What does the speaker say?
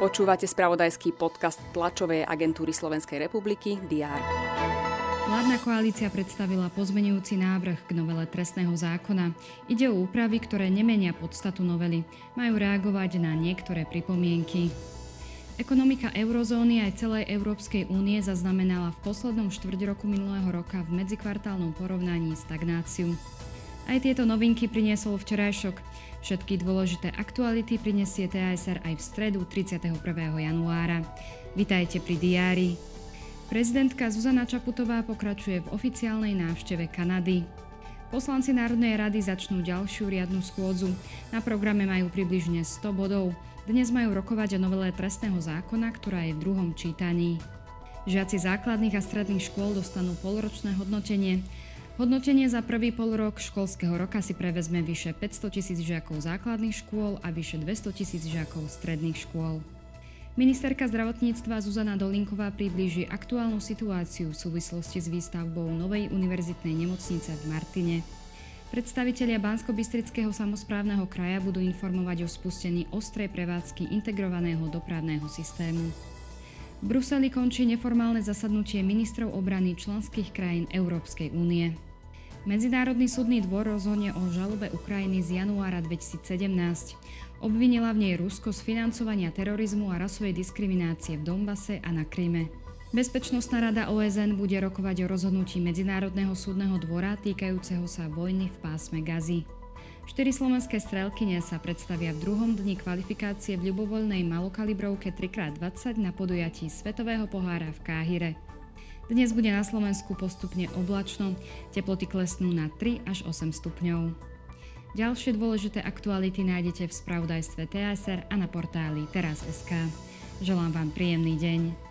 Počúvate spravodajský podcast tlačovej agentúry Slovenskej republiky DR. Vládna koalícia predstavila pozmenujúci návrh k novele trestného zákona. Ide o úpravy, ktoré nemenia podstatu novely. Majú reagovať na niektoré pripomienky. Ekonomika eurozóny aj celej Európskej únie zaznamenala v poslednom štvrť roku minulého roka v medzikvartálnom porovnaní stagnáciu. Aj tieto novinky priniesol včerajšok. Všetky dôležité aktuality prinesie TASR aj v stredu 31. januára. Vitajte pri diári. Prezidentka Zuzana Čaputová pokračuje v oficiálnej návšteve Kanady. Poslanci Národnej rady začnú ďalšiu riadnu schôdzu. Na programe majú približne 100 bodov. Dnes majú rokovať o novele trestného zákona, ktorá je v druhom čítaní. Žiaci základných a stredných škôl dostanú polročné hodnotenie. Hodnotenie za prvý pol rok školského roka si prevezme vyše 500 tisíc žiakov základných škôl a vyše 200 tisíc žiakov stredných škôl. Ministerka zdravotníctva Zuzana Dolinková priblíži aktuálnu situáciu v súvislosti s výstavbou novej univerzitnej nemocnice v Martine. Predstavitelia Bansko-Bystrického samozprávneho kraja budú informovať o spustení ostrej prevádzky integrovaného dopravného systému. V Bruseli končí neformálne zasadnutie ministrov obrany členských krajín Európskej únie. Medzinárodný súdny dvor rozhodne o žalobe Ukrajiny z januára 2017. Obvinila v nej Rusko z financovania terorizmu a rasovej diskriminácie v Donbase a na Kryme. Bezpečnostná rada OSN bude rokovať o rozhodnutí Medzinárodného súdneho dvora týkajúceho sa vojny v pásme Gazy. Štyri slovenské strelkyne sa predstavia v druhom dni kvalifikácie v ľubovoľnej malokalibrovke 3x20 na podujatí Svetového pohára v Káhire. Dnes bude na Slovensku postupne oblačno, teploty klesnú na 3 až 8 stupňov. Ďalšie dôležité aktuality nájdete v spravodajstve TSR a na portáli teraz.sk. Želám vám príjemný deň.